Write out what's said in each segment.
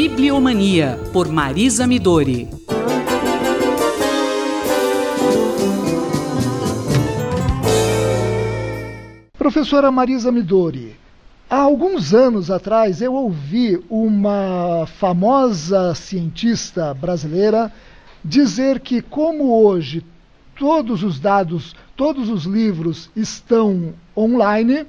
Bibliomania, por Marisa Midori. Professora Marisa Midori, há alguns anos atrás eu ouvi uma famosa cientista brasileira dizer que, como hoje todos os dados, todos os livros estão online,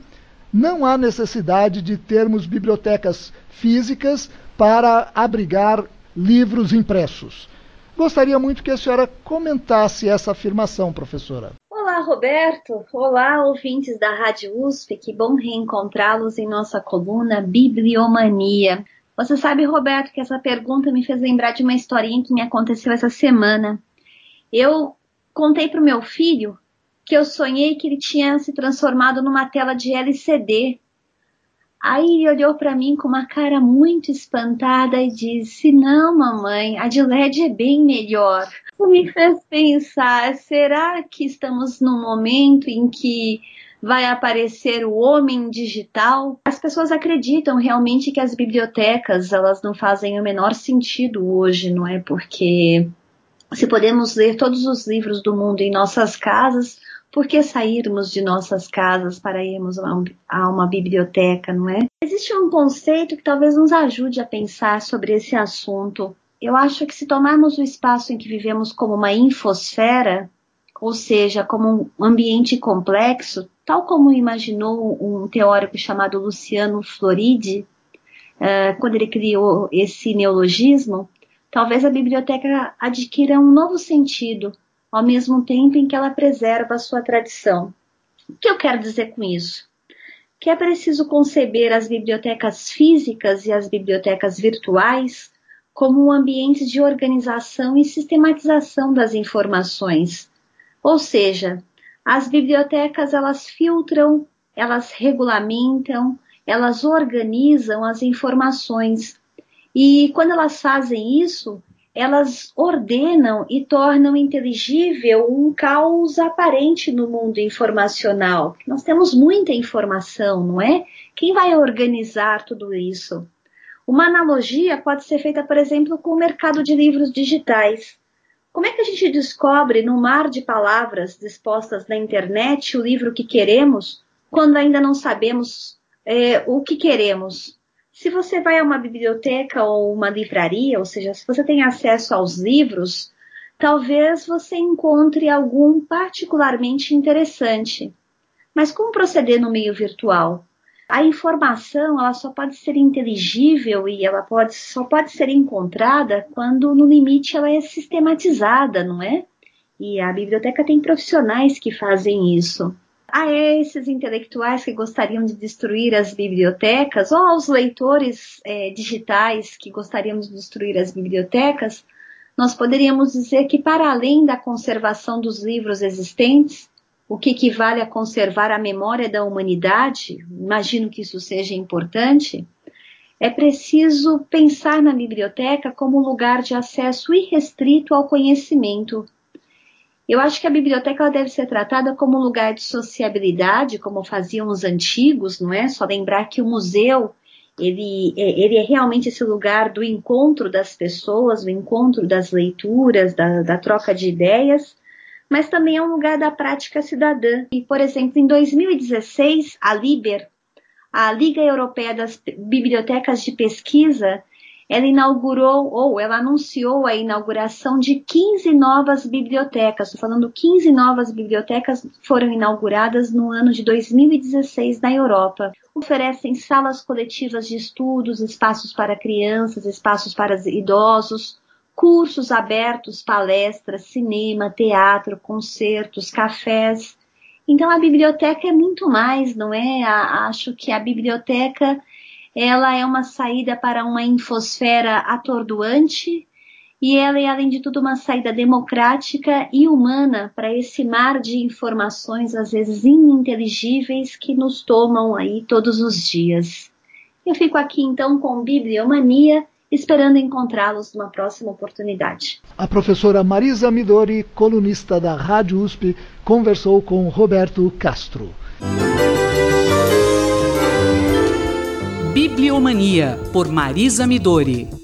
não há necessidade de termos bibliotecas físicas para abrigar livros impressos. Gostaria muito que a senhora comentasse essa afirmação, professora. Olá, Roberto. Olá, ouvintes da Rádio USP. Que bom reencontrá-los em nossa coluna Bibliomania. Você sabe, Roberto, que essa pergunta me fez lembrar de uma historinha que me aconteceu essa semana. Eu contei para o meu filho que eu sonhei que ele tinha se transformado numa tela de LCD. Aí ele olhou para mim com uma cara muito espantada e disse: Não, mamãe, a de LED é bem melhor. Isso me fez pensar: será que estamos num momento em que vai aparecer o homem digital? As pessoas acreditam realmente que as bibliotecas elas não fazem o menor sentido hoje, não é? Porque se podemos ler todos os livros do mundo em nossas casas, por que sairmos de nossas casas para irmos a, uma biblioteca, não é? Existe um conceito que talvez nos ajude a pensar sobre esse assunto. Eu acho que se tomarmos o espaço em que vivemos como uma infosfera, ou seja, como um ambiente complexo, tal como imaginou um teórico chamado Luciano Floridi, uh, quando ele criou esse neologismo, talvez a biblioteca adquira um novo sentido, ao mesmo tempo em que ela preserva a sua tradição. O que eu quero dizer com isso? Que é preciso conceber as bibliotecas físicas e as bibliotecas virtuais como um ambiente de organização e sistematização das informações. Ou seja, as bibliotecas elas filtram, elas regulamentam, elas organizam as informações. E quando elas fazem isso, elas ordenam e tornam inteligível um caos aparente no mundo informacional. Nós temos muita informação, não é? Quem vai organizar tudo isso? Uma analogia pode ser feita, por exemplo, com o mercado de livros digitais. Como é que a gente descobre no mar de palavras dispostas na internet o livro que queremos, quando ainda não sabemos é, o que queremos? Se você vai a uma biblioteca ou uma livraria, ou seja, se você tem acesso aos livros, talvez você encontre algum particularmente interessante. Mas como proceder no meio virtual? A informação ela só pode ser inteligível e ela pode, só pode ser encontrada quando, no limite, ela é sistematizada, não é? E a biblioteca tem profissionais que fazem isso a esses intelectuais que gostariam de destruir as bibliotecas, ou aos leitores é, digitais que gostariam de destruir as bibliotecas, nós poderíamos dizer que, para além da conservação dos livros existentes, o que equivale a conservar a memória da humanidade, imagino que isso seja importante, é preciso pensar na biblioteca como um lugar de acesso irrestrito ao conhecimento eu acho que a biblioteca deve ser tratada como um lugar de sociabilidade, como faziam os antigos, não é? Só lembrar que o museu ele, é, ele é realmente esse lugar do encontro das pessoas, do encontro das leituras, da, da troca de ideias, mas também é um lugar da prática cidadã. E, por exemplo, em 2016, a Liber, a Liga Europeia das Bibliotecas de Pesquisa, ela inaugurou ou ela anunciou a inauguração de 15 novas bibliotecas. Estou falando 15 novas bibliotecas foram inauguradas no ano de 2016 na Europa. Oferecem salas coletivas de estudos, espaços para crianças, espaços para idosos, cursos abertos, palestras, cinema, teatro, concertos, cafés. Então a biblioteca é muito mais, não é? Acho que a biblioteca ela é uma saída para uma infosfera atordoante e ela é, além de tudo, uma saída democrática e humana para esse mar de informações, às vezes ininteligíveis, que nos tomam aí todos os dias. Eu fico aqui então com Bibliomania, esperando encontrá-los numa próxima oportunidade. A professora Marisa Midori, colunista da Rádio USP, conversou com Roberto Castro. Bibliomania, por Marisa Midori.